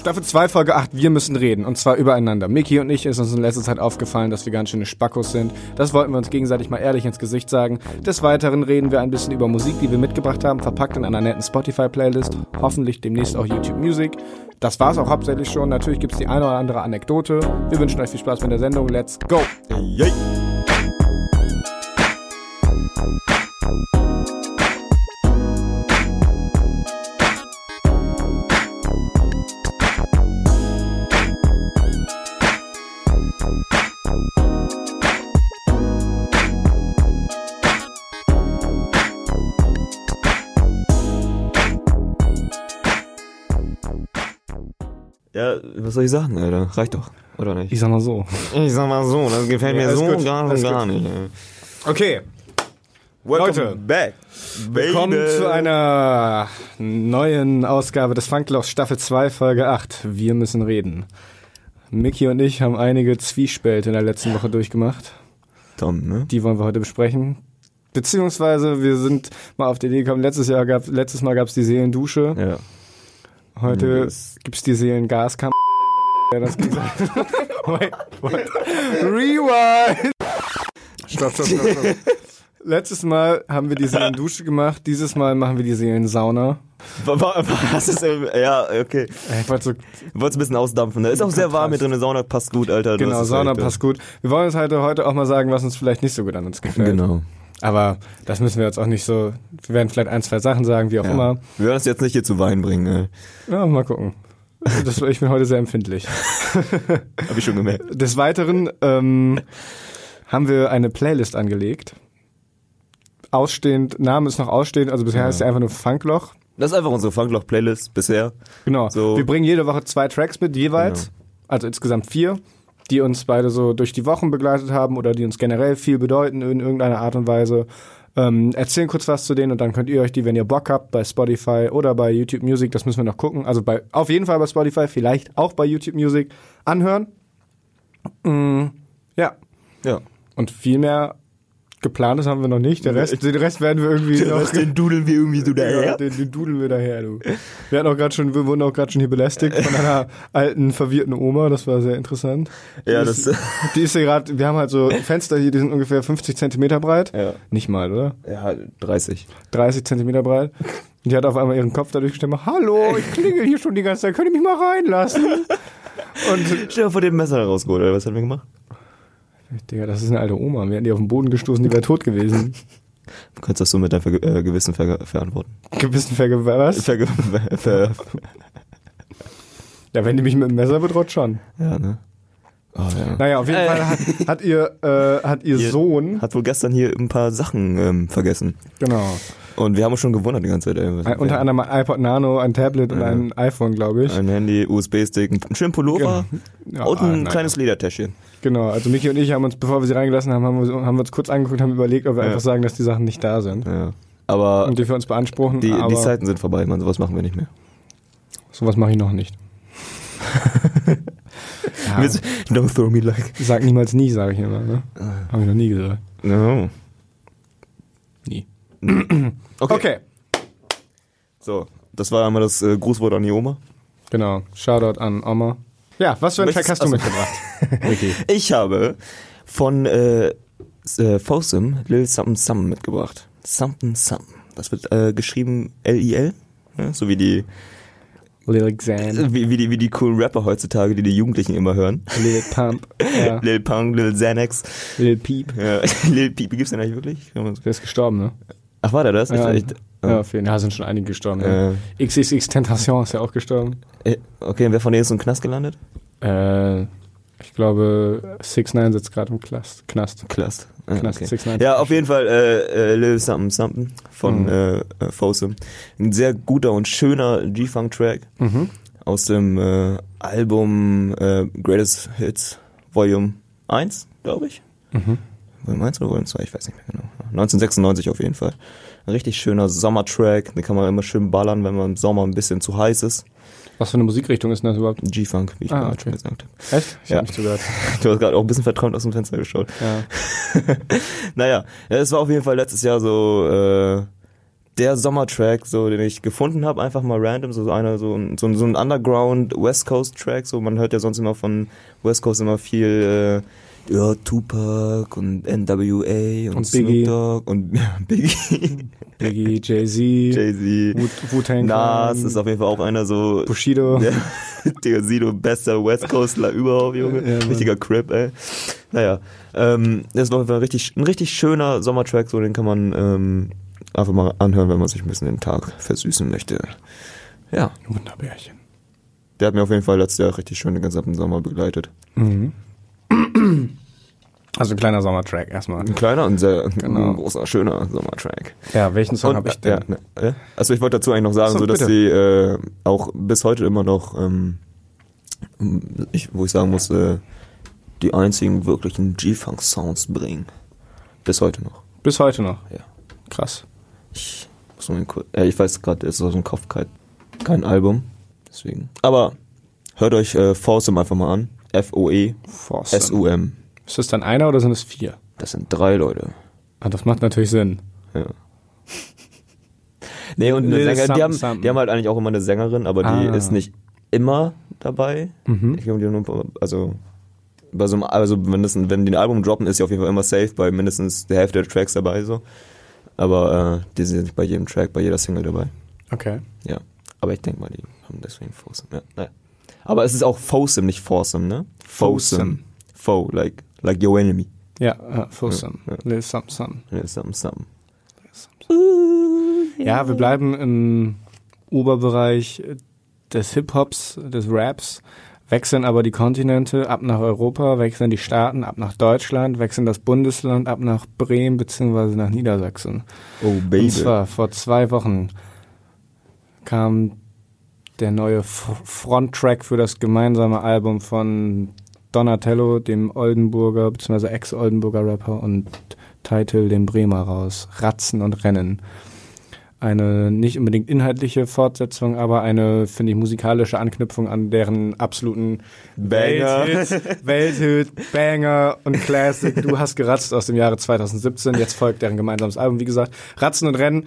Staffel 2, Folge 8, wir müssen reden. Und zwar übereinander. Mickey und ich ist uns in letzter Zeit aufgefallen, dass wir ganz schöne Spackos sind. Das wollten wir uns gegenseitig mal ehrlich ins Gesicht sagen. Des Weiteren reden wir ein bisschen über Musik, die wir mitgebracht haben, verpackt in einer netten Spotify-Playlist. Hoffentlich demnächst auch YouTube Music. Das war's auch hauptsächlich schon. Natürlich gibt's die eine oder andere Anekdote. Wir wünschen euch viel Spaß mit der Sendung. Let's go! Yay. Ja, was soll ich sagen, Alter? Reicht doch, oder nicht? Ich sag mal so. Ich sag mal so, das gefällt Ja, mir so gut, gar, ist gar gut. nicht. ey. Okay, Welcome Leute, back. willkommen baby. zu einer neuen Ausgabe des Funklochs Staffel 2, Folge 8. Wir müssen reden. Mickey und ich haben einige Zwiespälte in der letzten Woche durchgemacht. Tom, ne? Die wollen wir heute besprechen. Beziehungsweise wir sind mal auf die Idee gekommen, letztes Jahr gab, letztes Mal gab es die Seelendusche. Ja. Heute Das- gibt's die Seelengaskammer. Wer das gesagt hat. Wait, what? Rewind! Stopp, stopp, stopp, stopp. Letztes Mal haben wir die Seelendusche gemacht, dieses Mal machen wir die Seelensauna. Wa- wa- Was ist, ja, okay. Ich wollte so, Wollt's ein bisschen ausdampfen, ne? Ist auch sehr warm hier drin, Sauna passt gut, Alter. Genau, es Sauna passt gut. Wir wollen uns halt heute auch mal sagen, was uns vielleicht nicht so gut an uns gefällt. Genau. Aber das müssen wir jetzt auch nicht so, wir werden vielleicht ein, zwei Sachen sagen, wie auch Ja. immer. Wir werden uns jetzt nicht hier zu Wein bringen, ey. Ja, mal gucken. Das, ich bin heute sehr empfindlich. Hab ich schon gemerkt. Des Weiteren ähm, haben wir eine Playlist angelegt. Ausstehend, Name ist noch ausstehend, also bisher Ja. heißt sie einfach nur Funkloch. Das ist einfach unsere Funkloch-Playlist bisher. Genau. So. Wir bringen jede Woche zwei Tracks mit, jeweils. Genau. Also insgesamt vier, die uns beide so durch die Wochen begleitet haben oder die uns generell viel bedeuten in irgendeiner Art und Weise. Ähm, erzählen kurz was zu denen und dann könnt ihr euch die, wenn ihr Bock habt, bei Spotify oder bei YouTube Music, das müssen wir noch gucken. Also bei, auf jeden Fall bei Spotify, vielleicht auch bei YouTube Music anhören. Mm, ja. Ja. Und viel mehr geplantes haben wir noch nicht. Der Rest, den Rest werden wir irgendwie noch. den dudeln wir irgendwie so Ja, den, den dudeln wir daher, du. Wir hatten auch gerade schon, wir wurden auch gerade schon hier belästigt von einer alten, verwirrten Oma. Das war sehr interessant. Ja, Die das, ist, die ist hier gerade, wir haben halt so Fenster hier, die sind ungefähr 50 Zentimeter breit. ja. Nicht mal, oder? Ja, 30. 30 Zentimeter breit. Und die hat auf einmal ihren Kopf dadurch gestemmt, hallo, ich klingel hier schon die ganze Zeit, könnt ihr mich mal reinlassen? Und, Stell dir vor, den Messer rausgeholt, oder was haben wir gemacht? Digga, das ist eine alte Oma. Wir hätten die auf den Boden gestoßen, die wäre tot gewesen. Du kannst das so mit deinem Ver äh, Gewissen ver verantworten. Gewissen Verge was? Ver ver Ja, wenn die mich mit dem Messer bedroht, schon. ja, ne? Oh, ja. Naja, auf jeden Äh. Fall hat, hat ihr, äh, hat ihr Ihr- Sohn, Hat wohl gestern hier ein paar Sachen ähm, vergessen. genau, Und wir haben uns schon gewundert die ganze Zeit. Ey, ein, unter anderem ein iPod Nano, ein Tablet und Ja. ein iPhone, glaube ich. ein Handy, USB-Stick, einen schönen Pullover Ja, und ah, ein nein. kleines Ledertäschchen. Genau, also Michi und ich haben uns, bevor wir sie reingelassen haben, haben wir, haben wir uns kurz angeguckt, haben überlegt, ob wir Ja. einfach sagen, dass die Sachen nicht da sind. Ja. Aber Und die für uns beanspruchen, die, die Zeiten sind vorbei, man, sowas machen wir nicht mehr. sowas mache ich noch nicht. ja, Don't throw me like. sag niemals nie, sage ich immer. Ne? Habe ich noch nie gesagt. No. Nie. Okay. Okay. So, das war einmal das äh, Grußwort an die Oma. Genau. Shoutout an Oma. Ja, was für ein Track hast du achso. mitgebracht? Michi. Ich habe von äh, äh, Fosim Lil Something Something mitgebracht. Something Something. Das wird äh, geschrieben L-I-L. Ja, so wie die, Lil Xan. wie, wie die wie die coolen Rapper heutzutage, die die Jugendlichen immer hören. Lil Pump. Ja. Lil Punk, Lil Xanax. Lil Peep. Ja, Lil Peep, gibt's den eigentlich wirklich? Der ist gestorben, ne? Ach, war der das? Ja, Echt? Ja, auf jeden Fall. Ja, sind schon einige gestorben. Äh, XXX Tentation ist ja auch gestorben. äh, okay, und wer von denen ist im Knast gelandet? Äh, ich glaube, 6 9 sitzt gerade im Knast. Knast. Knast. Ah, Knast okay. 6 9 Ja, auf jeden Fall äh, äh, Lil Something Something von Mhm. äh, äh, Fosim. Ein sehr guter und schöner G-Funk-Track Mhm. aus dem äh, Album äh, Greatest Hits Volume 1, glaube ich. Mhm. Volume 1 oder Volume 2, ich weiß nicht mehr genau. 1996 auf jeden Fall. Ein richtig schöner Sommertrack, den kann man immer schön ballern, wenn man im Sommer ein bisschen zu heiß ist. Was für eine Musikrichtung ist denn das überhaupt? G-Funk, wie ich Ah, gerade okay. schon gesagt habe. Echt? Ich Ja. hab nicht zugehört. Du hast gerade auch ein bisschen verträumt aus dem Fenster geschaut. Ja. naja, ja, es war auf jeden Fall letztes Jahr so äh, der Sommertrack, so den ich gefunden habe, einfach mal random, so einer so ein so, ein- so ein Underground West Coast Track, so man hört ja sonst immer von West Coast immer viel äh, ja, Tupac und NWA und, Und Biggie. Snoop Dogg und ja, Biggie, Biggie, Jay-Z, Jay-Z, Wu- Wu-Tang Nas ist auf jeden Fall auch einer so Bushido. Ja, Digga, Sido, bester West Coastler überhaupt, Junge. Ja. Richtiger Crip, ey. Naja, ähm, das war auf jeden Fall richtig, ein richtig schöner Sommertrack, so den kann man ähm, einfach mal anhören, wenn man sich ein bisschen den Tag versüßen möchte. Ja, Wunderbärchen. der hat mir auf jeden Fall letztes Jahr richtig schön den gesamten Sommer begleitet. Mhm. Also ein kleiner Sommertrack erstmal. Ein kleiner und sehr Genau. ein großer, schöner Sommertrack. Ja, welchen Song habe ich denn? Ja, ne? Also ich wollte dazu eigentlich noch sagen, So, so, dass sie äh, auch bis heute immer noch, ähm, ich, wo ich sagen muss, äh, die einzigen wirklichen G-Funk-Sounds bringen. Bis heute noch. Bis heute noch. Ja. Krass. Ich muss mal kurz, äh, ich weiß gerade, es ist aus dem Kopf kein, kein Album, deswegen. Aber hört euch äh, Fawsum einfach mal an. F-O-E Force. S-U-M. Ist das dann einer oder sind es vier? Das sind drei Leute. Ah, das macht natürlich Sinn. Ja. Nee, und eine Lil Sänger, die haben, die haben halt eigentlich auch immer eine Sängerin, aber die Ah. ist nicht immer dabei. Mhm. Ich glaube, die haben nur, also, bei so einem, also mindestens, wenn die ein Album droppen, ist sie auf jeden Fall immer safe, bei mindestens der Hälfte der Tracks dabei, so. Aber, äh, die sind nicht bei jedem Track, bei jeder Single dabei. Okay. Ja. Aber ich denke mal, die haben deswegen Fawsum, ja, naja. Aber es ist auch Fawsum, nicht Fawsum, ne? Fawsum. Foe, like, like your enemy. Ja. Ja, ja. Lil Some Some. Ja, something, something. Ja, wir bleiben im Oberbereich des Hip-Hops, des Raps, wechseln aber die Kontinente ab nach Europa, wechseln die Staaten ab nach Deutschland, wechseln das Bundesland ab nach Bremen beziehungsweise nach Niedersachsen. Oh, baby. Und zwar vor zwei Wochen kam der neue Fronttrack für das gemeinsame Album von Donatello, dem Oldenburger bzw. Ex-Oldenburger Rapper und Title, dem Bremer raus. Ratzen und Rennen. Eine nicht unbedingt inhaltliche Fortsetzung, aber eine, finde ich, musikalische Anknüpfung an deren absoluten Banger. Welthit, Welthit, Banger und Classic. Du hast geratzt aus dem Jahre 2017. Jetzt folgt deren gemeinsames Album. Wie gesagt, Ratzen und Rennen.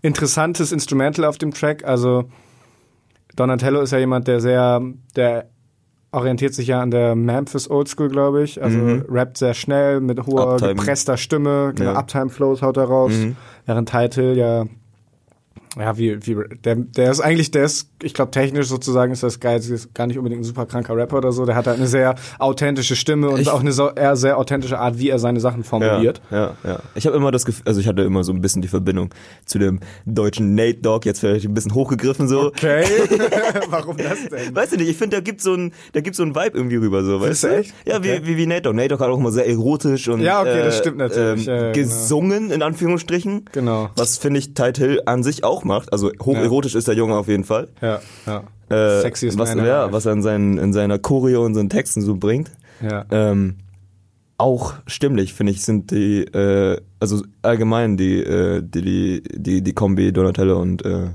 Interessantes Instrumental auf dem Track. Also Donatello ist ja jemand, der sehr, der orientiert sich ja an der Memphis Oldschool, glaube ich. Also Mhm. rappt sehr schnell mit hoher Uptime. gepresster Stimme, genau, Ja. Uptime Flows haut er raus. Mhm. Während Title ja ja, wie, wie, der, der ist eigentlich, der ist, ich glaube, technisch sozusagen ist das geil, ist gar nicht unbedingt ein super kranker Rapper oder so. Der hat halt eine sehr authentische Stimme und Ich- auch eine so, eher sehr authentische Art, wie er seine Sachen formuliert. Ja, ja, ja. Ich habe immer das Gefühl, also ich hatte immer so ein bisschen die Verbindung zu dem deutschen Nate Dogg, jetzt vielleicht ein bisschen hochgegriffen so. Okay. Warum das denn? Weißt du nicht, ich finde, da gibt so ein, da gibt so ein Vibe irgendwie rüber, so, weißt du echt? Ja, Okay. wie, wie, wie Nate Dogg. Nate Dogg hat auch immer sehr erotisch und, Ja, okay, das äh, stimmt natürlich. Ähm, Ja, ja, genau. gesungen, in Anführungsstrichen. Genau. Was, finde ich, Title an sich auch macht. Also, hocherotisch ist der Junge auf jeden Fall. Ja, ja. Äh, Sexiest was, Man ja, was er in, seinen, in seiner Choreo und seinen Texten so bringt. Ja. Ähm, auch stimmlich, finde ich, sind die, äh, also allgemein die, äh, die, die, die, die Kombi Donatello und äh,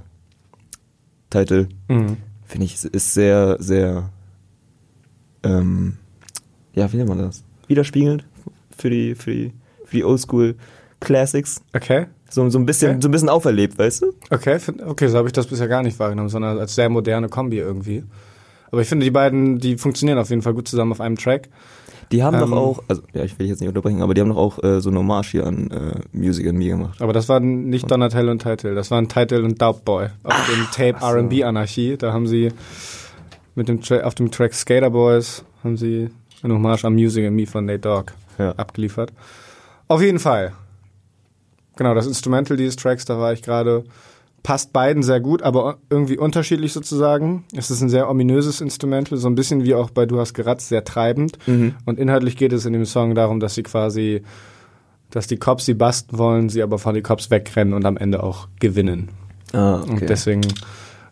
Title, Mhm. finde ich, ist sehr, sehr, ähm, ja, wie nennt man das? Widerspiegelnd für die, für die, für die Oldschool Classics. Okay. So, so ein bisschen, Okay. so ein bisschen auferlebt, weißt du? Okay, okay, so habe ich das bisher gar nicht wahrgenommen, sondern als sehr moderne Kombi irgendwie. Aber ich finde, die beiden, die funktionieren auf jeden Fall gut zusammen auf einem Track. Die haben Ähm, doch auch, also ja, ich will dich jetzt nicht unterbrechen, aber die haben doch auch äh, so eine Hommage hier an äh, Music and Me gemacht. Aber das waren nicht Donatello und Title, das waren Title und Dope Boy auf dem Tape ach so. R&B Anarchie. Da haben sie mit dem Tra auf dem Track Skater Boys haben sie eine Hommage an Music and Me von Nate Dogg Ja. abgeliefert. Auf jeden Fall. Genau, das Instrumental dieses Tracks, da war ich gerade, passt beiden sehr gut, aber irgendwie unterschiedlich sozusagen. Es ist ein sehr ominöses Instrumental, so ein bisschen wie auch bei Du hast geratzt, sehr treibend. Mhm. Und inhaltlich geht es in dem Song darum, dass sie quasi, dass die Cops sie basten wollen, sie aber von den Cops wegrennen und am Ende auch gewinnen. Ah, okay. Und deswegen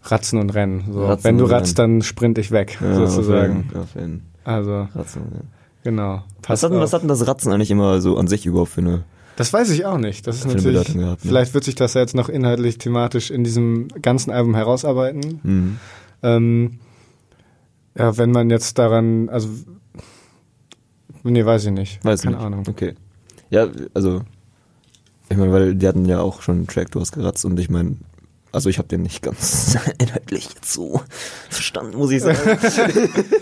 ratzen und rennen. So, Ratzen wenn du ratzt, dann sprint ich weg, Ja, sozusagen. Auf jeden, auf jeden. Also, Ratzen, ja. genau. Was hat, was hat denn das Ratzen eigentlich immer so an sich überhaupt für eine... Das weiß ich auch nicht. Das ist natürlich. Gehabt, ne? Vielleicht wird sich das ja jetzt noch inhaltlich, thematisch in diesem ganzen Album herausarbeiten. Mhm. Ähm, ja, wenn man jetzt daran, also, nee, weiß ich nicht. Weiß Keine nicht. Ahnung. Okay. Ja, also Ich meine, weil die hatten ja auch schon einen Track, du hast geratzt und ich meine, also ich habe den nicht ganz inhaltlich jetzt so verstanden, muss ich sagen.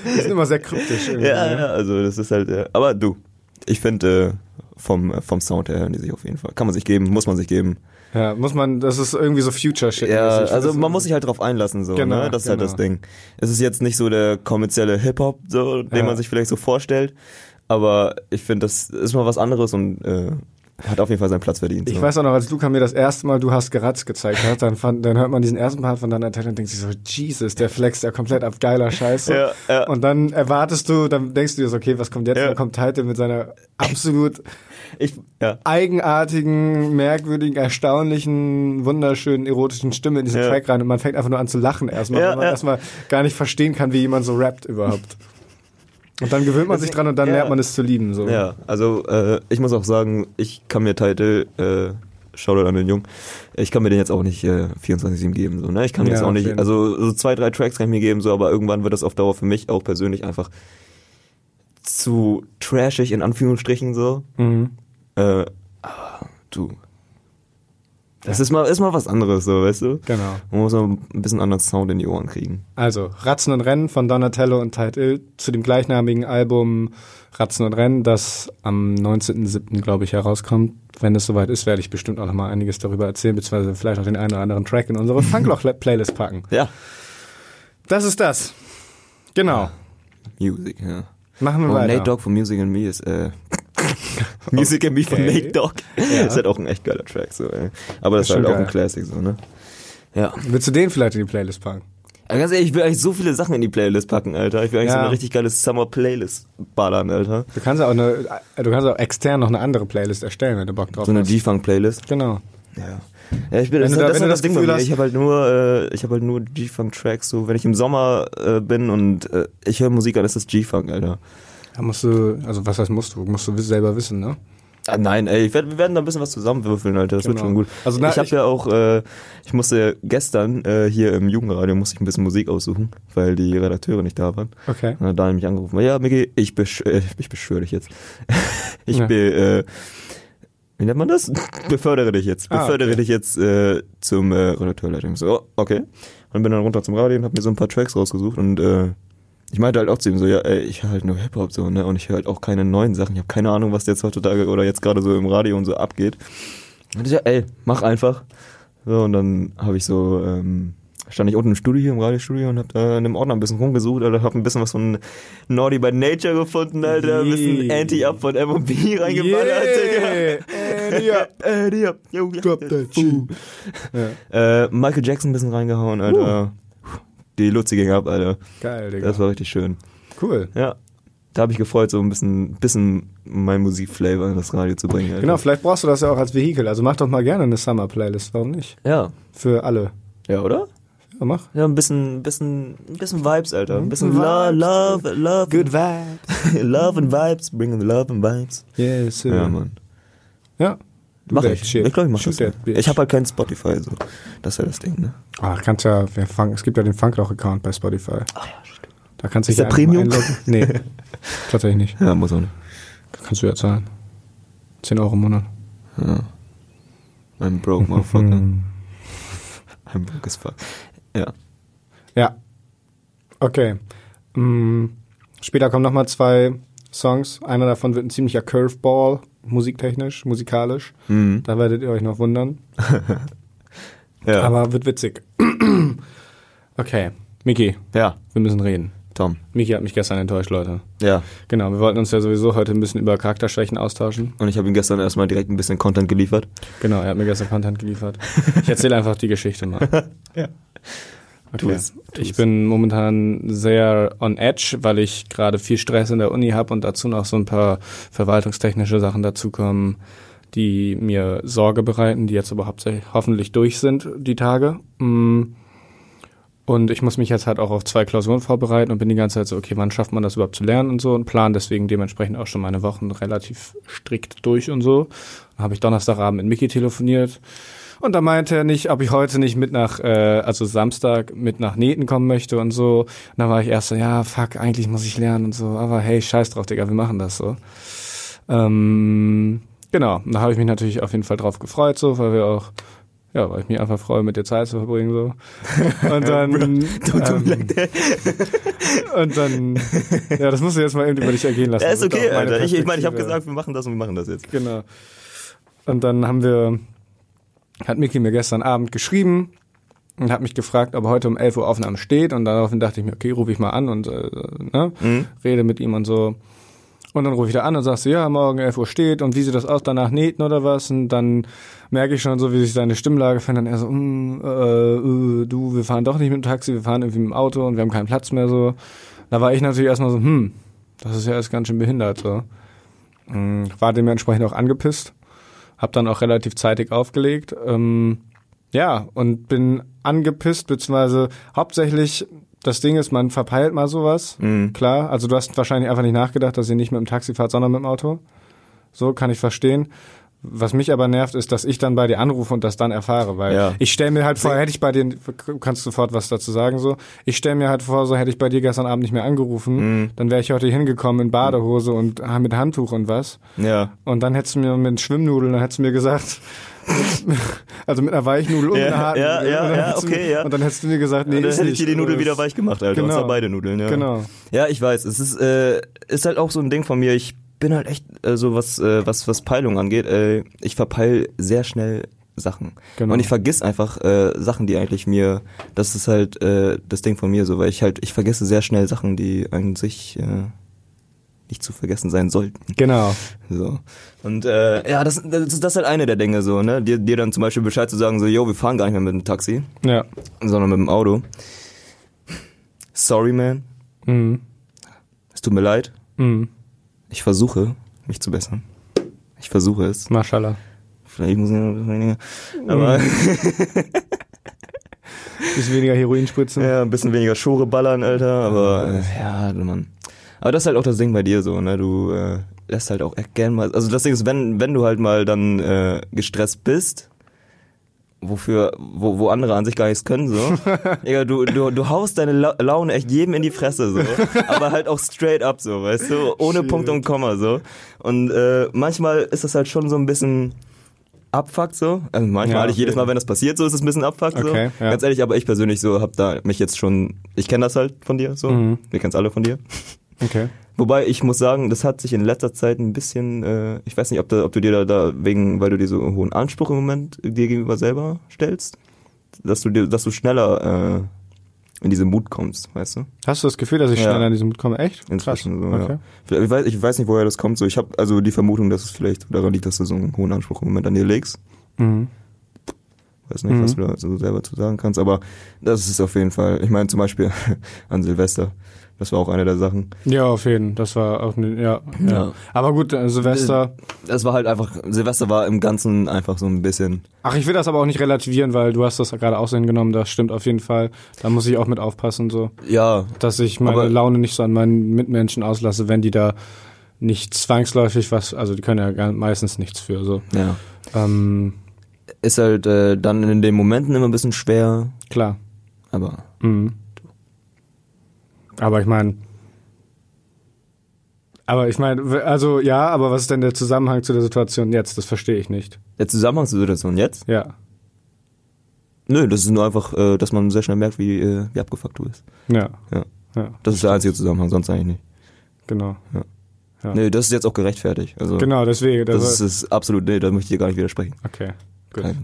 Die sind immer sehr kryptisch. irgendwie, ja, ne? ja, also das ist halt, aber du, ich finde, äh, vom, vom Sound her hören die sich auf jeden Fall. Kann man sich geben, muss man sich geben. Ja, muss man, das ist irgendwie so Future-Shit. Ja, also man muss sich halt drauf einlassen, so, Genau, ne? Das ist halt genau. das Ding. Es ist jetzt nicht so der kommerzielle Hip-Hop, so, den Ja. man sich vielleicht so vorstellt, aber ich finde, das ist mal was anderes und äh, hat auf jeden Fall seinen Platz verdient. Ich so. weiß auch noch, als Luca mir das erste Mal Du hast geratzt gezeigt hat, dann, fand, dann hört man diesen ersten Part von deiner Tele und denkt sich so, Jesus, der flext ja komplett ab geiler Scheiße. Ja, ja. Und dann erwartest du, dann denkst du dir so, okay, was kommt jetzt? Ja. Dann kommt Title mit seiner absolut Ich, ja. eigenartigen, merkwürdigen, erstaunlichen, wunderschönen, erotischen Stimme in diesen. Track rein und man fängt einfach nur an zu lachen erstmal, weil man erstmal gar nicht verstehen kann, wie jemand so rappt überhaupt. Und dann gewöhnt man sich dran und dann Ja. lernt man es zu lieben. So. Ja, also äh, ich muss auch sagen, ich kann mir Title, äh, Shoutout an den Jungen, ich kann mir den jetzt auch nicht äh, 24-7 geben. So, ne? Ich kann Ja, jetzt auch nicht, also so zwei, drei Tracks kann ich mir geben, so, aber irgendwann wird das auf Dauer für mich auch persönlich einfach zu trashig in Anführungsstrichen so. Mhm. Äh, aber du. Das ist mal, ist mal was anderes, so, weißt du? Genau. Man muss mal ein bisschen anderen Sound in die Ohren kriegen. Also, Ratzen und Rennen von Donatello und Tide Ill zu dem gleichnamigen Album Ratzen und Rennen, das am 19.07. glaube ich herauskommt. Wenn es soweit ist, werde ich bestimmt auch noch mal einiges darüber erzählen, beziehungsweise vielleicht auch den einen oder anderen Track in unsere Funkloch-Playlist packen. Ja. Das ist das. Genau. Music, ja. Machen wir Und weiter. Nate Dogg von Music and Me ist, äh, Music and Me von Okay. Nate Dogg. Ist halt auch ein echt geiler Track, so, ey. Aber das Ist ist halt auch ein geil. Classic, so, ne? Ja. Willst du den vielleicht in die Playlist packen? Aber ganz ehrlich, ich will eigentlich so viele Sachen in die Playlist packen, Alter. Ich will eigentlich Ja. so eine richtig geile Summer-Playlist ballern, Alter. Du kannst ja auch eine, du kannst auch extern noch eine andere Playlist erstellen, wenn du Bock drauf So eine hast. G-Funk-Playlist. Genau. Ja. Ja, ich bin, Wenn das, du da- das halt das das Ding bei Gefühl mir. hast- Ich habe halt nur, äh, ich habe halt nur G-Funk-Tracks, so, wenn ich im Sommer äh, bin und äh, ich höre Musik, dann ist das G-Funk, Alter. Da musst du, also was heißt musst du? Musst du selber wissen, ne? Ah, nein, ey, ich werd, wir werden da ein bisschen was zusammenwürfeln, Alter. Das wird Genau. schon gut. Also na, ich habe ja auch, äh, ich musste gestern äh, hier im Jugendradio musste ich ein bisschen Musik aussuchen, weil die Redakteure nicht da waren. Okay. Und dann hat mich angerufen. Ja, Miki, ich, besch äh, ich beschwöre dich jetzt. ich Ja. be, äh, wie nennt man das? Befördere dich jetzt. Ah, Befördere okay. dich jetzt äh, zum äh, Redakteurleiter. Ich so, oh, okay. Und bin dann runter zum Radio und hab mir so ein paar Tracks rausgesucht und äh, ich meinte halt auch zu ihm so, ja, ey, ich höre halt nur Hip-Hop so, ne? Und ich höre halt auch keine neuen Sachen. Ich habe keine Ahnung, was jetzt heutzutage oder jetzt gerade so im Radio und so abgeht. Und ich so, ey, mach einfach. So, und dann habe ich so, ähm, stand ich unten im Studio hier, im Radiostudio und hab da in einem Ordner ein bisschen rumgesucht, Alter, hab ein bisschen was von Naughty by Nature gefunden, Alter, ein bisschen Yeah. Anti-Up von M&B reingeballert, Digga. Andy up. Anti Up, yo, Drop that. Ja. Äh, Michael Jackson ein bisschen reingehauen, Alter. Die Luzi ging ab, Alter. Geil, Digga. Das war richtig schön. cool. Ja. Da habe ich gefreut, so ein bisschen, bisschen mein Musikflavor in das Radio zu bringen. Alter. Genau, vielleicht brauchst du das ja auch als Vehikel. Also mach doch mal gerne eine Summer-Playlist, warum nicht? Ja. Für alle. Ja, oder? Ja, mach. Ja, ein bisschen, bisschen, ein bisschen Vibes, Alter. Ein bisschen Vibes. love, love, love. Good vibes. love and Vibes, bringing the love and Vibes. Yes, sir. Ja, Mann. Ja. Mach ich. shit. Ich glaube, ich mach Shoot das. Ich habe halt kein Spotify, so. Das ist ja das Ding, ne? Ah, kannst ja, wir fangen, es gibt ja den Funkloch-Account bei Spotify. Ach ja, stimmt. Da kannst du Ist dich der einfach mal Premium? einloggen. Nee, tatsächlich nicht. Ja, muss auch nicht. Kannst du ja zahlen. 10 Euro im Monat. Ja. I'm broke, motherfucker. I'm broke as fuck. Ja. Ja. Okay. Mm, später kommen nochmal zwei Songs. Einer davon wird ein ziemlicher Curveball, musiktechnisch, musikalisch. Mhm. Da werdet ihr euch noch wundern. Ja. Aber wird witzig. okay. Miki, ja, wir müssen reden. Tom. Miki hat mich gestern enttäuscht, Leute. Ja. Genau, wir wollten uns ja sowieso heute ein bisschen über Charakterschwächen austauschen. Und ich habe ihm gestern erstmal direkt ein bisschen Content geliefert. Genau, er hat mir gestern Content geliefert. Ich erzähle einfach die Geschichte mal. Ja. Okay. Ich bin momentan sehr on edge, weil ich gerade viel Stress in der Uni habe und dazu noch so ein paar verwaltungstechnische Sachen dazukommen, die mir Sorge bereiten, die jetzt aber hauptsächlich hoffentlich durch sind, die Tage. Mm. Und ich muss mich jetzt halt auch auf zwei Klausuren vorbereiten und bin die ganze Zeit so, okay, wann schafft man das überhaupt zu lernen und so und plan deswegen dementsprechend auch schon meine Wochen relativ strikt durch und so. Dann habe ich Donnerstagabend mit Mickey telefoniert und da meinte er nicht, ob ich heute nicht mit nach, äh, also Samstag mit nach Nähten kommen möchte und so. Und dann war ich erst so, ja, fuck, eigentlich muss ich lernen und so. Aber hey, scheiß drauf, Digga, wir machen das so. Ähm, Genau, da habe ich mich natürlich auf jeden Fall drauf gefreut, so, weil wir auch, ja, weil ich mich einfach freue, mit dir Zeit zu verbringen, so. Und dann, ähm, und dann, ja, das musst du jetzt mal eben über dich ergehen lassen. Ja, ist okay, meine Alter. Ich, ich meine, ich habe gesagt, wir machen das und wir machen das jetzt. Genau. Und dann haben wir, hat Miki mir gestern Abend geschrieben und hat mich gefragt, ob er heute um 11 Uhr Aufnahme steht. Und daraufhin dachte ich mir, okay, rufe ich mal an und äh, ne, Mhm. rede mit ihm und so. Und dann rufe ich da an und sagst du, ja, morgen 11 Uhr steht und wie sieht das aus, danach nähten oder was? Und dann merke ich schon so, wie sich seine Stimmlage verändert. Er so, mm, äh, äh, du, wir fahren doch nicht mit dem Taxi, wir fahren irgendwie mit dem Auto und wir haben keinen Platz mehr so. Da war ich natürlich erstmal so, hm, das ist ja alles ganz schön behindert so. Mm, War dementsprechend auch angepisst. Hab dann auch relativ zeitig aufgelegt. Ähm, ja, und bin angepisst, beziehungsweise hauptsächlich, das Ding ist, man verpeilt mal sowas. Mhm. Klar, also du hast wahrscheinlich einfach nicht nachgedacht, dass ihr nicht mit dem Taxi fahrt, sondern mit dem Auto. So kann ich verstehen. Was mich aber nervt, ist, dass ich dann bei dir anrufe und das dann erfahre, weil Ja. ich stelle mir halt vor, hätte ich bei dir, du kannst sofort was dazu sagen, so, ich stelle mir halt vor, so hätte ich bei dir gestern Abend nicht mehr angerufen, Mhm. dann wäre ich heute hingekommen in Badehose und mit Handtuch und was. Ja. Und dann hättest du mir mit Schwimmnudeln, dann hättest du mir gesagt, also mit einer Weichnudel und Ja, einer harten ja, ja, Und dann ja, hättest du- okay, ja. Und dann hättest du mir gesagt, nee, dann ist hätte ich dir die Nudel wieder weich gemacht, Alter. Genau. Außer beide Nudeln, ja. Genau. Ja, ich weiß. Es ist, äh, ist halt auch so ein Ding von mir. Ich bin halt echt, äh, so was, äh, was, was Peilung angeht, äh, ich verpeil sehr schnell Sachen. Genau. Und ich vergiss einfach äh, Sachen, die eigentlich mir, das ist halt äh, das Ding von mir so, weil ich halt, ich vergesse sehr schnell Sachen, die an sich äh, nicht zu vergessen sein sollten. Genau. So. Und äh, ja, das, das, ist- das ist halt eine der Dinge so, ne? Dir, dir dann zum Beispiel Bescheid zu sagen, so, yo, wir fahren gar nicht mehr mit dem Taxi, Ja. sondern mit dem Auto. Sorry, man. Mhm. Es tut mir leid. Mhm. Ich versuche, mich zu bessern. Ich versuche es. Mashallah. Vielleicht muss ich noch ein bisschen weniger. Aber Bisschen weniger Heroin spritzen. ja, ein bisschen weniger Schore ballern, Alter. Aber äh, ja, Mann. Aber das ist halt auch das Ding bei dir so, ne? Du äh, lässt halt auch gern mal. Also das Ding ist, wenn, wenn du halt mal dann äh, gestresst bist, wofür, wo, wo andere an sich gar nichts können, so. Digga, du, du, du haust deine La Laune echt jedem in die Fresse, so. Aber halt auch straight up, so, weißt du? Ohne Shit. Punkt und Komma, so. Und äh, manchmal ist das halt schon so ein bisschen abfuckt, so. Also manchmal, Ja, nicht jedes okay. Mal, wenn das passiert, so ist es ein bisschen abfuckt, so. Okay, ja. Ganz ehrlich, aber ich persönlich so hab da mich jetzt schon, ich kenne das halt von dir, so. Mhm. Wir kennen es alle von dir. Okay. Wobei ich muss sagen, das hat sich in letzter Zeit ein bisschen, äh, ich weiß nicht, ob, da, ob du dir da, da wegen, weil du dir so einen hohen Anspruch im Moment dir gegenüber selber stellst, dass du dir, dass du schneller äh, in diesen Mut kommst, weißt du? Hast du das Gefühl, dass ich Ja. schneller an diesen Mut komme? Echt? Krass. Inzwischen so, okay. ja. Ich weiß, ich weiß nicht, woher das kommt. So, ich habe also die Vermutung, dass es vielleicht daran liegt, dass du so einen hohen Anspruch im Moment an dir legst. Mhm. Weiß nicht, Mhm. was du da so selber zu sagen kannst, aber das ist auf jeden Fall. Ich meine zum Beispiel an Silvester. Das war auch eine der Sachen. Ja, auf jeden. Das war auch ne, ja, ja. Ja. Aber gut, äh, Silvester. Das war halt einfach. Silvester war im Ganzen einfach so ein bisschen. Ach, ich will das aber auch nicht relativieren, weil du hast das gerade auch so hingenommen. Das stimmt auf jeden Fall. Da muss ich auch mit aufpassen, so, Ja, dass ich meine Aber- Laune nicht so an meinen Mitmenschen auslasse, wenn die da nicht zwangsläufig was, also die können ja gar, meistens nichts für. So, ja. ähm, Ist halt äh, dann in den Momenten immer ein bisschen schwer, klar. aber Mhm. Aber ich meine, aber ich meine, also ja, aber was ist denn der Zusammenhang zu der Situation jetzt? Das verstehe ich nicht. der Zusammenhang zur Situation jetzt? Ja, Nö, das ist nur einfach, äh, dass man sehr schnell merkt, wie, äh, wie abgefuckt du bist. ja, Ja. ja, Das ist der einzige Zusammenhang, sonst eigentlich nicht. genau. Ja. Nö, das ist jetzt auch gerechtfertigt. Also Genau, deswegen. das war- ist, ist absolut, nee, da möchte ich dir gar nicht widersprechen. okay, gut. Kein,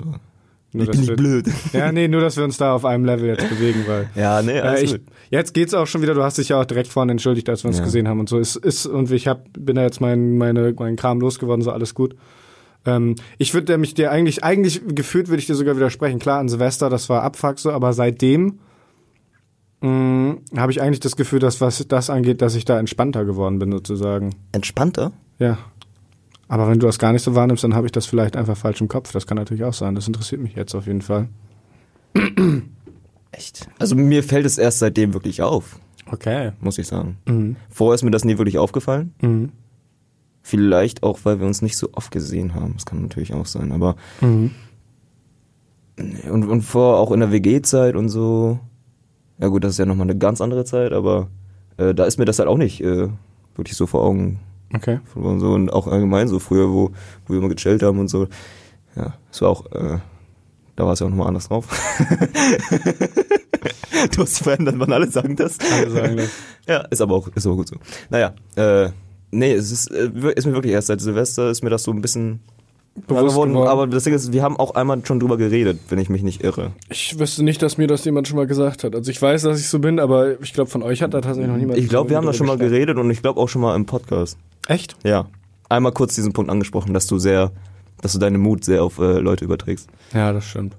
Nur, ich bin nicht wir, blöd. Ja, nee, nur, dass wir uns da auf einem Level jetzt bewegen, weil. Ja, nee, Äh, ich, gut. jetzt geht's auch schon wieder, du hast dich ja auch direkt vorhin entschuldigt, als wir uns Ja. gesehen haben und so. Ist, ist, und ich hab, bin da jetzt mein, meine, mein Kram losgeworden, so alles gut. Ähm, ich würde mich dir eigentlich, eigentlich gefühlt würde ich dir sogar widersprechen. Klar, an Silvester, das war Abfuck so, aber seitdem mh, habe ich eigentlich das Gefühl, dass was das angeht, dass ich da entspannter geworden bin, sozusagen. Entspannter? Ja. Aber wenn du das gar nicht so wahrnimmst, dann habe ich das vielleicht einfach falsch im Kopf. Das kann natürlich auch sein. Das interessiert mich jetzt auf jeden Fall. Echt? Also mir fällt es erst seitdem wirklich auf, Okay. muss ich sagen. Mhm. Vorher ist mir das nie wirklich aufgefallen. Mhm. Vielleicht auch, weil wir uns nicht so oft gesehen haben. Das kann natürlich auch sein. Aber Mhm. und, und vor auch in der WG-Zeit und so. Ja gut, das ist ja nochmal eine ganz andere Zeit, aber äh, da ist mir das halt auch nicht äh, wirklich so vor Augen Okay. Und, so, und auch allgemein so früher, wo, wo wir immer gechillt haben und so. Ja, es war auch, äh, da war es ja auch nochmal anders drauf. du hast verändert, wann alle sagen das. Alle sagen das. Ja, ist aber auch, ist aber gut so. Naja, äh, nee, es ist, äh, ist mir wirklich erst seit Silvester ist mir das so ein bisschen Bewusst geworden. geworden. Aber das Ding ist, wir haben auch einmal schon drüber geredet, wenn ich mich nicht irre. Ich wüsste nicht, dass mir das jemand schon mal gesagt hat. Also ich weiß, dass ich so bin, aber ich glaube, von euch hat da tatsächlich noch niemand. Ich glaube, wir haben da schon mal geredet. geredet und ich glaube auch schon mal im Podcast. Echt? Ja. Einmal kurz diesen Punkt angesprochen, dass du sehr, dass du deine Mut sehr auf äh, Leute überträgst. Ja, das stimmt.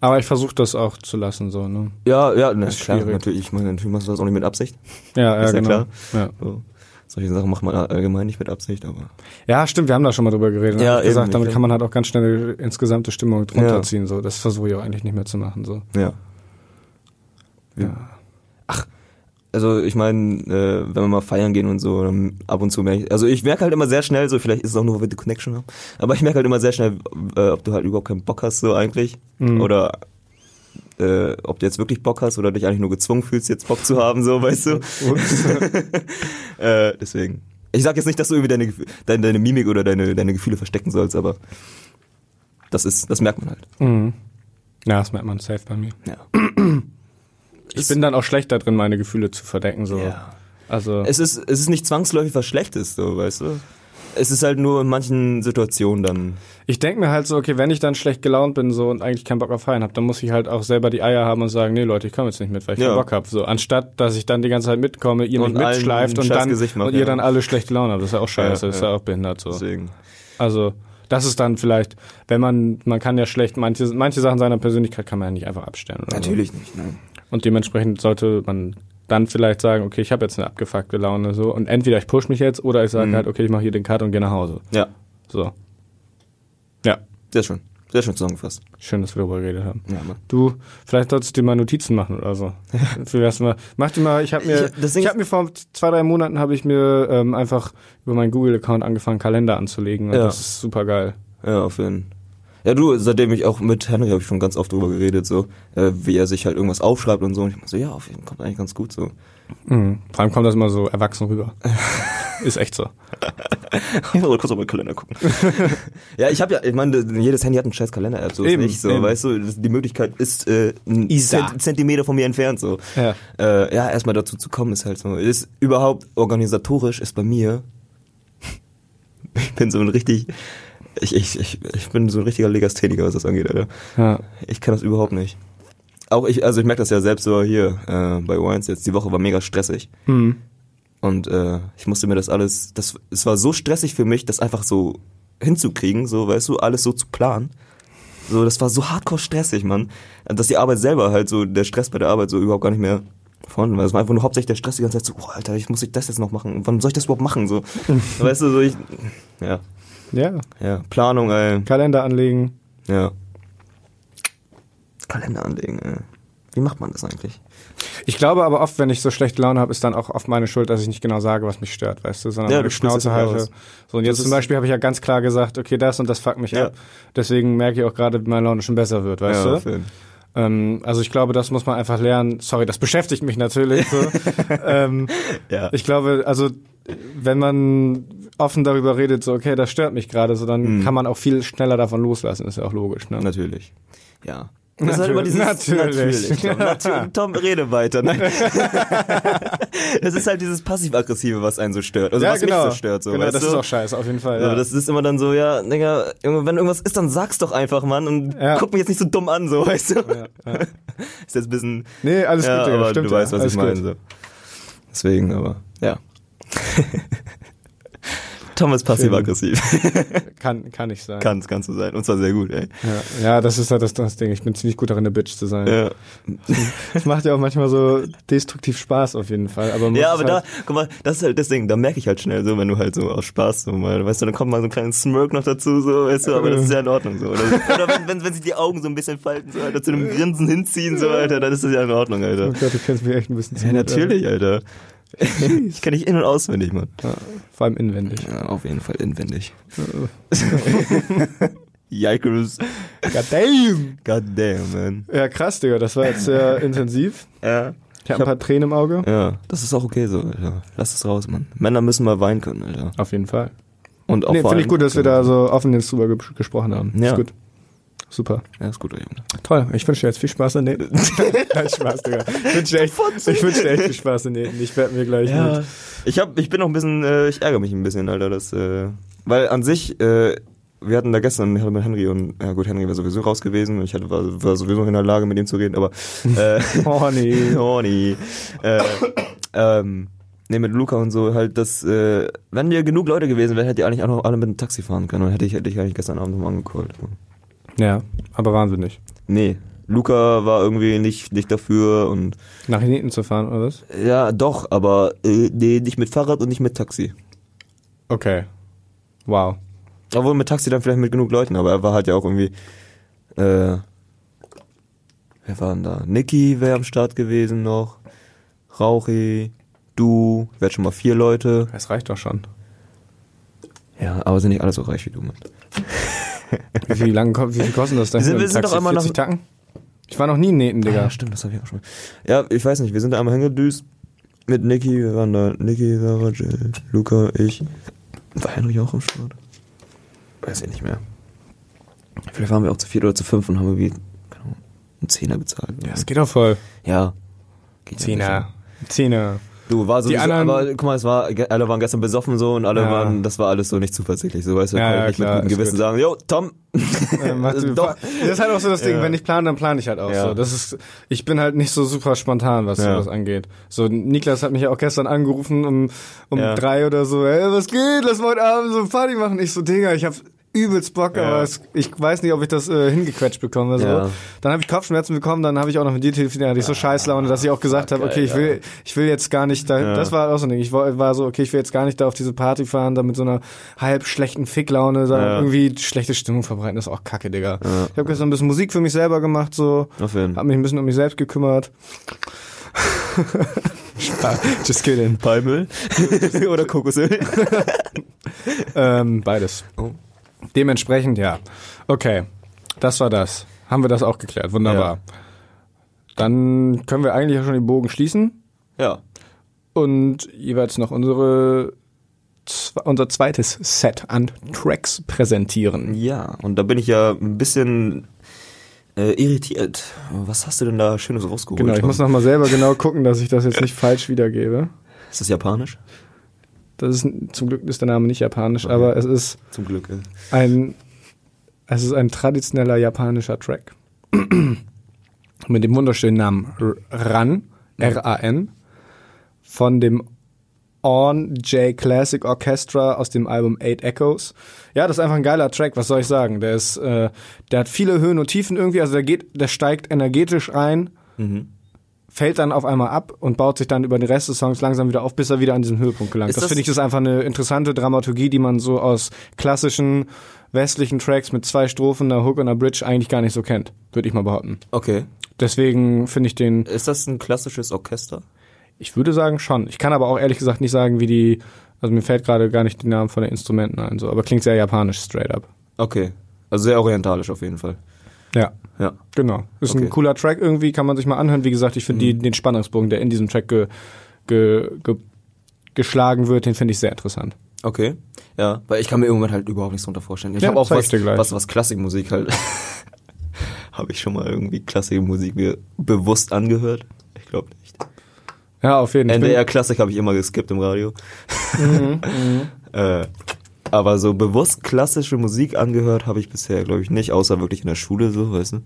Aber ich versuche das auch zu lassen, so, ne? Ja, ja, na, ist klar, schwierig. natürlich. Ich meine, natürlich machst du das auch nicht mit Absicht. Ja, ja, Ist ja genau. klar. Ja. So. Solche Sachen macht man allgemein nicht mit Absicht, aber. ja, stimmt, wir haben da schon mal drüber geredet. Ja, Ja, ich gesagt, eben, damit kann man halt auch ganz schnell insgesamte Stimmung drunter ziehen. So. Das versuche ich auch eigentlich nicht mehr zu machen. So. Ja. Ja. Also ich meine, äh, wenn wir mal feiern gehen und so, dann ab und zu merke ich, also ich merke halt immer sehr schnell, so vielleicht ist es auch nur, weil wir die Connection haben, aber ich merke halt immer sehr schnell, äh, ob du halt überhaupt keinen Bock hast, so eigentlich, Mhm. oder äh, ob du jetzt wirklich Bock hast oder dich eigentlich nur gezwungen fühlst, jetzt Bock zu haben, so, weißt du. äh, deswegen. Ich sag jetzt nicht, dass du irgendwie deine, deine, deine Mimik oder deine, deine Gefühle verstecken sollst, aber das ist, das merkt man halt. Mhm. Ja, das merkt man safe bei mir. Ja. Ich bin dann auch schlecht da drin, meine Gefühle zu verdecken. So. Ja. Also, Es ist, es ist nicht zwangsläufig was Schlechtes, so, weißt du? Es ist halt nur in manchen Situationen dann. ich denke mir halt so, okay, wenn ich dann schlecht gelaunt bin so und eigentlich keinen Bock auf Feiern habe, dann muss ich halt auch selber die Eier haben und sagen, nee Leute, ich komme jetzt nicht mit, weil ich Ja. keinen Bock habe. So, anstatt, dass ich dann die ganze Zeit mitkomme, ihr Und mich mitschleift und dann macht, und ihr ja. dann alle schlechte Laune habt. Das ist ja auch scheiße, Ja, das ist ja. auch behindert so. Deswegen. Also, das ist dann vielleicht, wenn man, man kann ja schlecht, manche, manche Sachen seiner Persönlichkeit kann man ja nicht einfach abstellen. Oder Natürlich nicht, nein. Und dementsprechend sollte man dann vielleicht sagen, okay, ich habe jetzt eine abgefuckte Laune so und entweder ich push mich jetzt oder ich sage Mhm. halt, okay, ich mache hier den Cut und gehe nach Hause. Ja, So. Ja, sehr schön. Sehr schön zusammengefasst. schön, dass wir darüber geredet haben. Ja, Mann. Du, vielleicht solltest du dir mal Notizen machen oder so. Vielleicht mal, mach dir mal, ich habe mir, Ich- ich habe mir vor zwei, drei Monaten habe ich mir ähm, einfach über meinen Google-Account angefangen, Kalender anzulegen und Ja. das ist super geil. Ja, auf jeden Fall. Ja, du, seitdem ich auch mit Henry habe ich schon ganz oft drüber geredet, so, äh, wie er sich halt irgendwas aufschreibt und so. Und ich mach so, ja, auf jeden Fall kommt eigentlich ganz gut so. Mhm. Vor allem kommt das immer so erwachsen rüber. ist echt so. Ich muss mal kurz auf meinen Kalender gucken. ja, ich habe ja, ich meine, jedes Handy hat einen scheiß Kalender-App, so ist Eben, nicht so, eben. weißt du, die Möglichkeit ist äh, ein Zentimeter von mir entfernt, so. Ja. Äh, ja, erstmal dazu zu kommen ist halt so. Ist überhaupt organisatorisch ist bei mir. ich bin so ein richtig. Ich, ich, ich, ich bin so ein richtiger Legastheniker, was das angeht, Alter. Ja. Ich kann das überhaupt nicht. Auch ich, also ich merke das ja selbst so hier äh, bei Wines jetzt. Die Woche war mega stressig. Mhm. Und äh, ich musste mir das alles, das, es war so stressig für mich, das einfach so hinzukriegen, so, weißt du, alles so zu planen. So, das war so hardcore stressig, Mann. Dass die Arbeit selber halt so, der Stress bei der Arbeit so überhaupt gar nicht mehr vorhanden war. Es war einfach nur hauptsächlich der Stress die ganze Zeit so, oh, Alter, ich muss ich das jetzt noch machen. Wann soll ich das überhaupt machen? So, weißt du, so ich, ja, Ja. ja, Planung, ey, Kalender anlegen. ja. Kalender anlegen, ey. Wie macht man das eigentlich? Ich glaube aber oft, wenn ich so schlechte Laune habe, ist dann auch oft meine Schuld, dass ich nicht genau sage, was mich stört, weißt du, sondern Ja, meine Schnauze halte. So, und Das jetzt zum Beispiel habe ich ja ganz klar gesagt, okay, das und das fuckt mich Ja. ab. Deswegen merke ich auch gerade, wie meine Laune schon besser wird, weißt ja, du? Ähm, also ich glaube, das muss man einfach lernen. Sorry, das beschäftigt mich natürlich. So. ähm, Ja. ich glaube, also wenn man offen darüber redet, so okay, das stört mich gerade, so dann Mhm. kann man auch viel schneller davon loslassen. Ist ja auch logisch. Ne? Natürlich. Ja. Das ist halt dieses Natürlich. natürlich. Tom, natürlich. Tom, rede weiter. Nein. das ist halt dieses passiv-aggressive, was einen so stört. Also was mich so stört. So, genau, weißt das du? ist auch scheiße, auf jeden Fall. Ja. das ist immer dann so, ja, Digga, wenn irgendwas ist, dann sag's doch einfach, Mann, und Ja. guck mich jetzt nicht so dumm an, so, weißt du? ja, ja. Ist jetzt ein bisschen, Nee, alles ja, gut, Digga, aber stimmt. du ja. weißt, was alles ich meine, so. Deswegen, aber, ja. Tom ist passiv-aggressiv. Kann, kann ich sein. Kann's, kannst du sein. Und zwar sehr gut, ey. Ja, ja, das ist halt das, das Ding. Ich bin ziemlich gut darin, eine Bitch zu sein. Ja. Das macht ja auch manchmal so destruktiv Spaß auf jeden Fall. Aber Ja, aber halt, da, guck mal, das ist halt das Ding, da merke ich halt schnell so, wenn du halt so aus Spaß so mal, weißt du, dann kommt mal so ein kleines Smirk noch dazu, so, weißt du, aber das ist ja in Ordnung so. Oder, oder wenn, wenn, wenn sich die Augen so ein bisschen falten, so, Alter, zu einem Grinsen hinziehen, so, Alter, dann ist das ja in Ordnung, Oh Alter. Gott, du kennst mich echt ein bisschen zu Ja, gut, natürlich, Alter. Ich kenne dich in- und auswendig, Mann. Ja, vor allem inwendig. Ja, auf jeden Fall inwendig. Yikers. God damn! God damn, man. Ja, krass, Digga, das war jetzt sehr intensiv. Ja. Ich habe ein paar Tränen im Auge. Ja, das ist auch okay so, Alter. Lass es raus, Mann. Männer müssen mal weinen können, Alter. Auf jeden Fall. Und auch Nee, finde ich gut, dass wir da so offen jetzt drüber ge gesprochen haben. Ja. Ist gut. Super. Ja, ist gut, Junge. Toll. Ich wünsche dir jetzt viel Spaß in Nähten. Nein, Spaß, Digga. Ich wünsche dir echt, ich wünsche dir echt viel Spaß in Nähten. Ich werde mir gleich mit. Ich hab, ich bin noch ein bisschen, äh, ich ärgere mich ein bisschen, Alter, das, äh, weil an sich, äh, wir hatten da gestern, ich hatte mit Henry und, ja gut, Henry war sowieso raus gewesen und ich hatte, war, war sowieso in der Lage, mit ihm zu reden, aber, äh, nee. oh nee, äh, ähm, nee, mit Luca und so, halt, das, äh, wenn wir genug Leute gewesen wären, hätte ihr eigentlich auch noch alle mit dem Taxi fahren können und hätte ich, hätte ich eigentlich gestern Abend nochmal angecallt. Ja, aber wahnsinnig. Nee, Luca war irgendwie nicht, nicht dafür und, Nach Nähten zu fahren, oder was? ja, doch, aber, äh, nee, nicht mit Fahrrad und nicht mit Taxi. Okay. Wow. Obwohl mit Taxi dann vielleicht mit genug Leuten, aber er war halt ja auch irgendwie. Äh, wer war denn da? Niki wäre am Start gewesen noch. Rauchi, du, wäre schon mal vier Leute. Das reicht doch schon. Ja, aber sind nicht alle so reich wie du, Mann. Wie viel, lang, wie viel kostet das denn? Wir sind- wir sind doch 40 nach- Tacken? Ich war noch nie in Nähten, Digga. Ja, stimmt, das habe ich auch schon. Ja, ich weiß nicht, wir sind da einmal hingedüst mit Niki, wir waren da Niki, Sarah, Jill, Luca, ich. War Henry auch am Start? Weiß ich nicht mehr. Vielleicht waren wir auch zu vier oder zu fünf und haben irgendwie einen Zehner bezahlt. Ja, es geht doch voll. Ja. Geht ja Zehner. Du, war anderen- aber guck mal, es war, alle waren gestern besoffen so und alle Ja. waren, das war alles so nicht zuversichtlich. So, weißt du, Ja, kann ja, nicht klar, mit gutem Gewissen gut. sagen, yo, Tom. Du- Doch. Das ist halt auch so das Ding, Ja. wenn ich plane, dann plane ich halt auch Ja. so. Das ist, ich bin halt nicht so super spontan, was Ja. sowas angeht. So, Niklas hat mich ja auch gestern angerufen um, um Ja. drei oder so, ey, was geht, lass mal heute Abend so Party machen. Ich so, Digga, ich hab übelst Bock, Ja. aber es, ich weiß nicht, ob ich das äh, hingequetscht bekomme. So. Ja. Dann habe ich Kopfschmerzen bekommen, dann habe ich auch noch mit dir telefoniert, hatte ich so Scheißlaune, dass ich auch gesagt habe, okay, ich will, ich will jetzt gar nicht da, Ja. das war auch so ein Ding. Ich war, war so, okay, ich will jetzt gar nicht da auf diese Party fahren, da mit so einer halb schlechten Ficklaune, da Ja. irgendwie schlechte Stimmung verbreiten, das ist auch kacke, Digga. Ich habe gestern ein bisschen Musik für mich selber gemacht, so, Auf jeden hab mich ein bisschen um mich selbst gekümmert. Spaß. Just kidding. Palmöl oder Kokosöl. Ähm, beides. Oh. Dementsprechend, ja. Okay, das war das. Haben wir das auch geklärt. Wunderbar. Dann können wir eigentlich auch schon den Bogen schließen Ja. und jeweils noch unsere unser zweites Set an Tracks präsentieren. Ja, und da bin ich ja ein bisschen äh, irritiert. Was hast du denn da Schönes rausgeholt? Genau, ich muss noch mal selber genau gucken, dass ich das jetzt nicht falsch wiedergebe. Ist das japanisch? Das ist zum Glück ist der Name nicht japanisch, aber es ist Zum Glück. äh. ein es ist ein traditioneller japanischer Track mit dem wunderschönen Namen R- Ran R-A-N von dem On J Classic Orchestra aus dem Album Eight Echoes. Ja, das ist einfach ein geiler Track, was soll ich sagen? Der ist, äh, der hat viele Höhen und Tiefen irgendwie, also der geht, der steigt energetisch ein, Mhm. Fällt dann auf einmal ab und baut sich dann über den Rest des Songs langsam wieder auf, bis er wieder an diesen Höhepunkt gelangt. Ist das das- finde ich ist einfach eine interessante Dramaturgie, die man so aus klassischen westlichen Tracks mit zwei Strophen, einer Hook und einer Bridge eigentlich gar nicht so kennt, würde ich mal behaupten. Okay. Deswegen finde ich den, Ist das ein klassisches Orchester? ich würde sagen schon. Ich kann aber auch ehrlich gesagt nicht sagen, wie die, also mir fällt gerade gar nicht die Namen von den Instrumenten ein, so, aber klingt sehr japanisch straight up. Okay. Also sehr orientalisch auf jeden Fall. Ja. Ja. Genau. Ist Okay. Mhm. ein cooler Track irgendwie, kann man sich mal anhören. Wie gesagt, ich finde die den Spannungsbogen, der in diesem Track ge, ge, ge, geschlagen wird, den finde ich sehr interessant. Okay. Ja, weil ich kann mir irgendwann halt überhaupt nichts drunter vorstellen. Ich Ja, habe auch was, was, was Klassikmusik halt. habe ich schon mal irgendwie Klassikmusik mir bewusst angehört? Ich glaube nicht. Ja, auf jeden Fall. NDR Klassik habe ich immer geskippt im Radio. äh, aber so bewusst klassische Musik angehört habe ich bisher, glaube ich, nicht, außer wirklich in der Schule so, weißt du?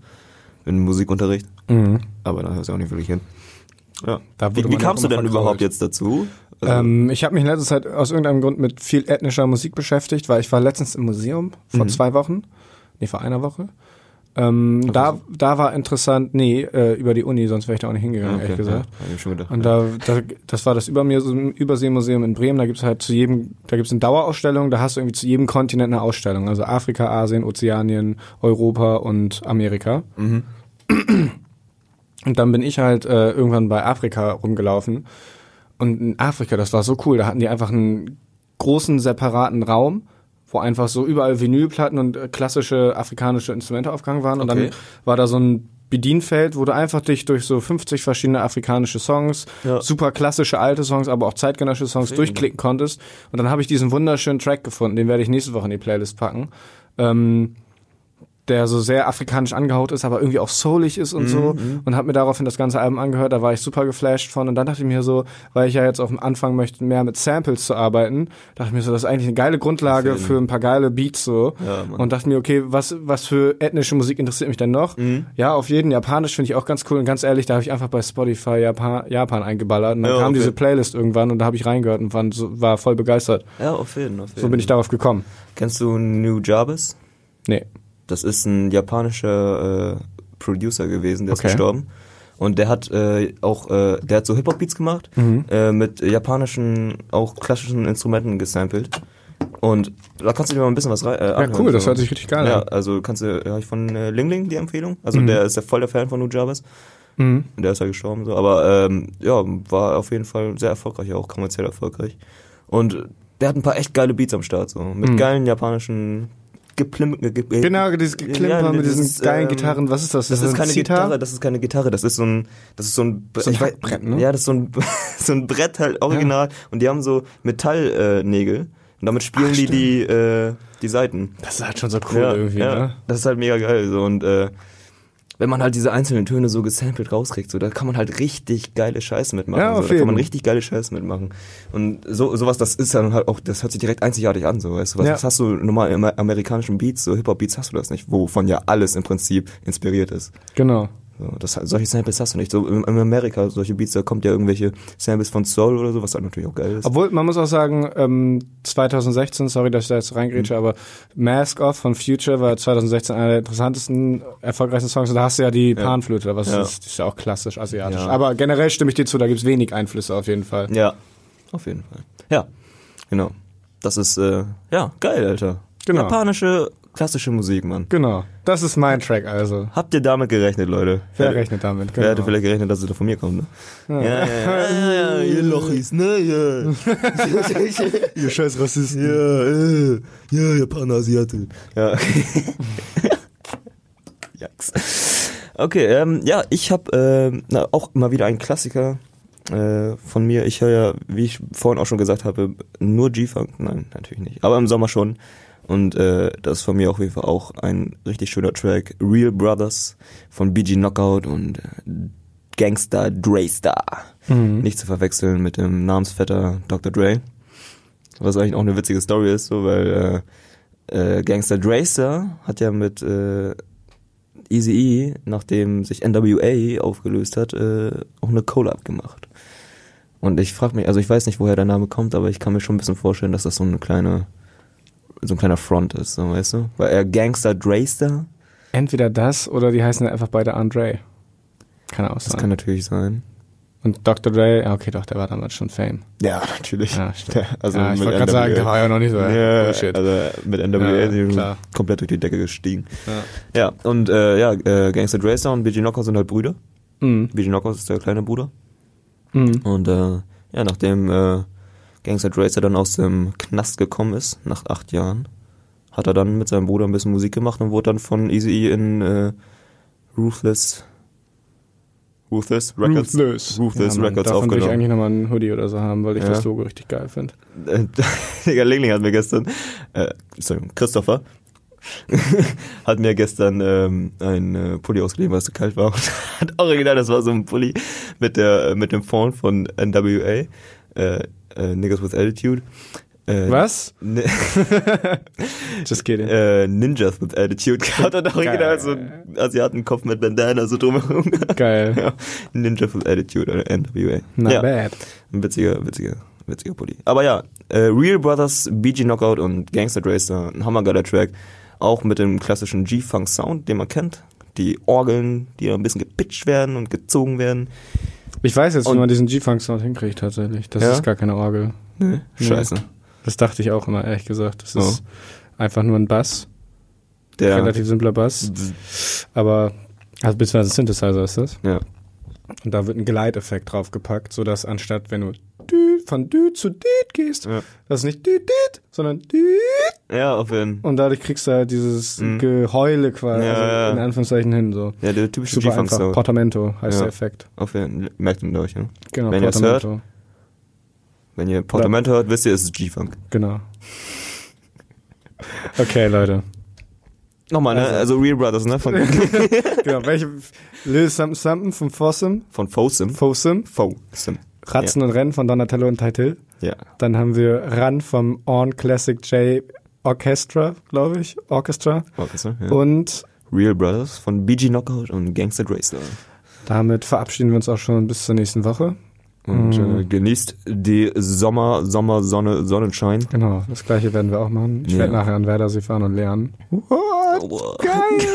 In Musikunterricht. Mhm. Aber da hörst du auch nicht wirklich hin. Ja. Wie, wie kamst du denn überhaupt jetzt dazu? Also, Ähm, ich habe mich in letzter Zeit aus irgendeinem Grund mit viel ethnischer Musik beschäftigt, weil ich war letztens im Museum vor Mhm. zwei Wochen, nee, vor einer Woche. Ähm, da, da war interessant, nee, äh, über die Uni, sonst wäre ich da auch nicht hingegangen, okay, ehrlich gesagt. Ja, ich schon gedacht. Und da, da, das war das Überseemuseum in Bremen. Da gibt's halt zu jedem, da gibt's eine Dauerausstellung. Da hast du irgendwie zu jedem Kontinent eine Ausstellung. Also Afrika, Asien, Ozeanien, Europa und Amerika. Mhm. Und dann bin ich halt äh, irgendwann bei Afrika rumgelaufen. Und in Afrika, das war so cool. Da hatten die einfach einen großen separaten Raum, wo einfach so überall Vinylplatten und äh, klassische afrikanische Instrumente aufgehangen waren. Und Okay. dann war da so ein Bedienfeld, wo du einfach dich durch so 50 verschiedene afrikanische Songs, Ja. super klassische alte Songs, aber auch zeitgenössische Songs Deswegen. durchklicken konntest. Und dann habe ich diesen wunderschönen Track gefunden, den werde ich nächste Woche in die Playlist packen. Ähm, der so sehr afrikanisch angehaut ist, aber irgendwie auch soulig ist und Mhm, so. Und habe mir daraufhin das ganze Album angehört, da war ich super geflasht von. Und dann dachte ich mir so, weil ich ja jetzt auf dem Anfang möchte, mehr mit Samples zu arbeiten, dachte ich mir so, das ist eigentlich eine geile Grundlage jeden. für ein paar geile Beats so. Ja, und dachte mir, okay, was, was für ethnische Musik interessiert mich denn noch? Mhm. Ja, auf jeden. Japanisch finde ich auch ganz cool. Und ganz ehrlich, da habe ich einfach bei Spotify Japan, Japan eingeballert. Und dann Ja, kam okay. diese Playlist irgendwann und da habe ich reingehört und war, so, war voll begeistert. Ja, auf jeden, auf jeden. So bin ich darauf gekommen. Kennst du New Jarvis? Nee. Das ist ein japanischer äh, Producer gewesen, der ist Okay. gestorben. Und der hat äh, auch, äh, der hat so Hip-Hop-Beats gemacht, Mhm. äh, mit japanischen, auch klassischen Instrumenten gesampelt. Und da kannst du dir mal ein bisschen was rein. Äh, Ja, cool, das hört sich richtig geil Ja, an. also kannst du, ja, ich von äh, Ling Ling die Empfehlung. Also Mhm. der ist ja voll der Fan von Jarvis. Mhm. Und Der ist ja gestorben so. Aber ähm, ja, war auf jeden Fall sehr erfolgreich, auch kommerziell erfolgreich. Und der hat ein paar echt geile Beats am Start, so. Mit Mhm. geilen japanischen Geplim ge ge Genau, dieses Geklimper Ja, mit das diesen ist, geilen ähm, Gitarren. Was ist das? Das ist ein keine Zitar? Gitarre, das ist keine Gitarre, das ist so ein, das ist so ein, So ein Hackbrett, ne? Ja, das ist so ein, so ein Brett halt original und die haben so Metallnägel äh, und damit spielen Ach, die die, äh, die Seiten. Das ist halt schon so cool ja, irgendwie, ja, ne? Das ist halt mega geil so und äh, wenn man halt diese einzelnen Töne so gesampelt rauskriegt, so da kann man halt richtig geile Scheiße mitmachen. Ja, so, da kann man richtig geile Scheiße mitmachen. Und so sowas, das ist dann halt auch, das hört sich direkt einzigartig an, so weißt du. Was, Ja. was hast du normal im amerikanischen Beats, so Hip-Hop-Beats hast du das nicht, wovon ja alles im Prinzip inspiriert ist. Genau. So, das, solche Samples hast du nicht. So in, in Amerika, solche Beats, da kommt ja irgendwelche Samples von Soul oder so, was dann natürlich auch geil ist. Obwohl, man muss auch sagen, ähm, 2016, sorry, dass ich da jetzt reingrätsche, Mhm. aber Mask Off von Future war 2016 einer der interessantesten, erfolgreichsten Songs. Und da hast du ja die Panflöte, was Ja. ist, ist ja auch klassisch asiatisch. Ja. Aber generell stimme ich dir zu, da gibt's wenig Einflüsse auf jeden Fall. Ja, auf jeden Fall. Ja, genau. Das ist, äh, ja, geil, Alter. Genau. Japanische, klassische Musik, Mann. Genau. Das ist mein Track also. Habt ihr damit gerechnet, Leute? Wer rechnet damit? Wer hätte Genau. vielleicht gerechnet, dass es da von mir kommt, ne? Ja, ja, ja, ja, ihr Lochis, ne? Ja. Ihr scheiß Rassisten. Ja, äh, ja, Japaner, Asiate. Ja. Yikes. Okay, ähm, ja, ich habe ähm, na, auch mal wieder einen Klassiker äh, von mir. Ich höre ja, wie ich vorhin auch schon gesagt habe, nur G-Funk. Nein, natürlich nicht. Aber im Sommer schon. Und äh, das ist von mir auf jeden Fall auch ein richtig schöner Track. Real Brothers von BG Knockout und äh, Gangster Dre Star. Mhm. Nicht zu verwechseln mit dem Namensvetter Dr. Dre. Was eigentlich auch eine witzige Story ist, so, weil äh, äh, Gangster Dracer hat ja mit äh, Easy E, nachdem sich NWA aufgelöst hat, äh, auch eine Collab gemacht. Und ich frage mich, also ich weiß nicht, woher der Name kommt, aber ich kann mir schon ein bisschen vorstellen, dass das so eine kleine, so ein kleiner Front ist, so, weißt du? Weil er Gangster Dracer, Entweder das oder die heißen einfach beide Andre. Kann auch das kann natürlich sein. Und Dr. Dre, okay, doch, der war damals schon Fame. Ja, natürlich. Ja, stimmt. also ja, ich wollte gerade sagen, der war ja noch nicht so. Ja, Bullshit. also mit NWA Ja, komplett durch die Decke gestiegen. ja. Ja, und äh, ja, äh, Gangster Dracer und BG Knockers sind halt Brüder. Mhm. BG Knockers ist der kleine Bruder. Mhm. Und äh, ja, nachdem äh, Gangster Dracer dann aus dem Knast gekommen ist, nach acht Jahren, hat er dann mit seinem Bruder ein bisschen Musik gemacht und wurde dann von Easy in äh, Ruthless Ruthless Records Ruthless. Ruthless ja, Mann, Records davon will ich aufgenommen. eigentlich nochmal einen Hoodie oder so haben, weil ich Ja. das Logo richtig geil finde. Äh, Digga, Lingling hat mir gestern, äh, sorry, Christopher, hat mir gestern ähm, ein äh, Pulli ausgeliehen, weil es zu kalt war. Und hat original, das war so ein Pulli mit der mit dem Font von NWA, äh, äh, Niggas with Attitude. Äh, Was? Just kidding. äh, Ninjas with Attitude gehabt und original Geil. so einen Asiatenkopf mit Bandana so drumherum. Geil. ja, Ninja with Attitude oder NWA. Not ja. bad. Ein witziger, witziger, witziger Pulli. Aber ja, äh, Real Brothers, BG Knockout und Gangster Dracer, ein hammergeiler Track. Auch mit dem klassischen G-Funk Sound, den man kennt. Die Orgeln, die ein bisschen gepitcht werden und gezogen werden. Ich weiß jetzt, wie Und- man diesen G-Funk-Sound hinkriegt tatsächlich. Das Ja? ist gar keine Orgel. Nee, scheiße. Das dachte ich auch immer, ehrlich gesagt. Das Oh. ist einfach nur ein Bass. Der, Relativ simpler Bass. Aber, also beziehungsweise Synthesizer ist das. ja. Und da wird ein Gleiteffekt draufgepackt, sodass anstatt, wenn du von dü zu düt gehst, Ja. dass nicht düt, düt, sondern düt, Ja, auf jeden Fall. Und dadurch kriegst du halt dieses Mhm. Geheule quasi, Ja, also in Anführungszeichen hin, so. Ja, der typische Super G-Funk einfach. Sound. Portamento heißt der Effekt. Auf jeden Fall. Merkt ihn euch, ne? Genau, Wenn ihr es Portamento. Wenn ihr Portamento hört, wisst ihr, es ist G-Funk. Genau. Okay, Leute. Nochmal, ne? Also- Also Real Brothers, ne? Von, genau, welche Lil Something Something von Fossum, von Fosim. Fossum, Fosim. Ratzen und Rennen von Donatello und Taitil. Ja. Dann haben wir Run vom On Classic J Orchestra, glaube ich, Orchestra. Orchestra, ja. Und Real Brothers von BG Knockout und Gangster Draystar. damit verabschieden wir uns auch schon bis zur nächsten Woche. Und Mhm. äh, genießt die Sommer, Sommer, Sonne, Sonnenschein. Genau, das gleiche werden wir auch machen. Ich Ja. werde nachher an Werdersee fahren und lernen. What? Geil!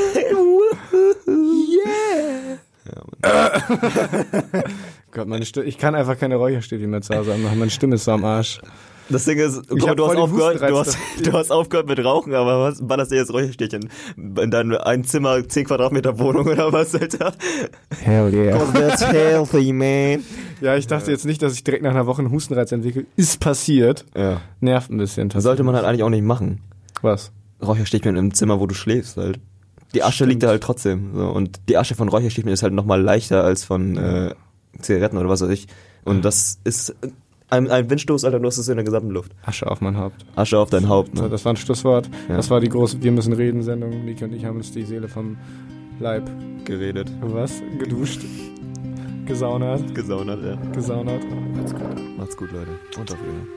Gott, meine Stimme, ich kann einfach keine Räucherstäbchen mehr zu Hause anmachen. Meine Stimme ist so am Arsch. Das Ding ist, guck mal, du, hast aufgehört, du, hast, du hast aufgehört mit Rauchen, aber was ballerst dir jetzt Räucherstäbchen? In deinem ein Zimmer, 10 Quadratmeter Wohnung oder was, Alter? Hell yeah. that's healthy, man. Ja, ich dachte jetzt nicht, dass ich direkt nach einer Woche einen Hustenreiz entwickle. Ist passiert. Ja. Nervt ein bisschen. Sollte man halt eigentlich auch nicht machen. Was? Räucherstäbchen im Zimmer, wo du schläfst halt. Die Asche liegt da halt trotzdem. So. Und die Asche von Räucherstäbchen ist halt nochmal leichter als von äh, Zigaretten oder was weiß ich. Und das ist ein, ein Windstoß, Alter, du hast es in der gesamten Luft. Asche auf mein Haupt. Asche auf dein Haupt, ne? das war ein Schlusswort. Ja. Das war die große Wir müssen reden Sendung. Niki und ich haben uns die Seele vom Leib Geredet. was? Geduscht. Gesaunert. Gesaunert, ja. Gesaunert. Macht's gut. Macht's gut, Leute. Und auf Wiedersehen.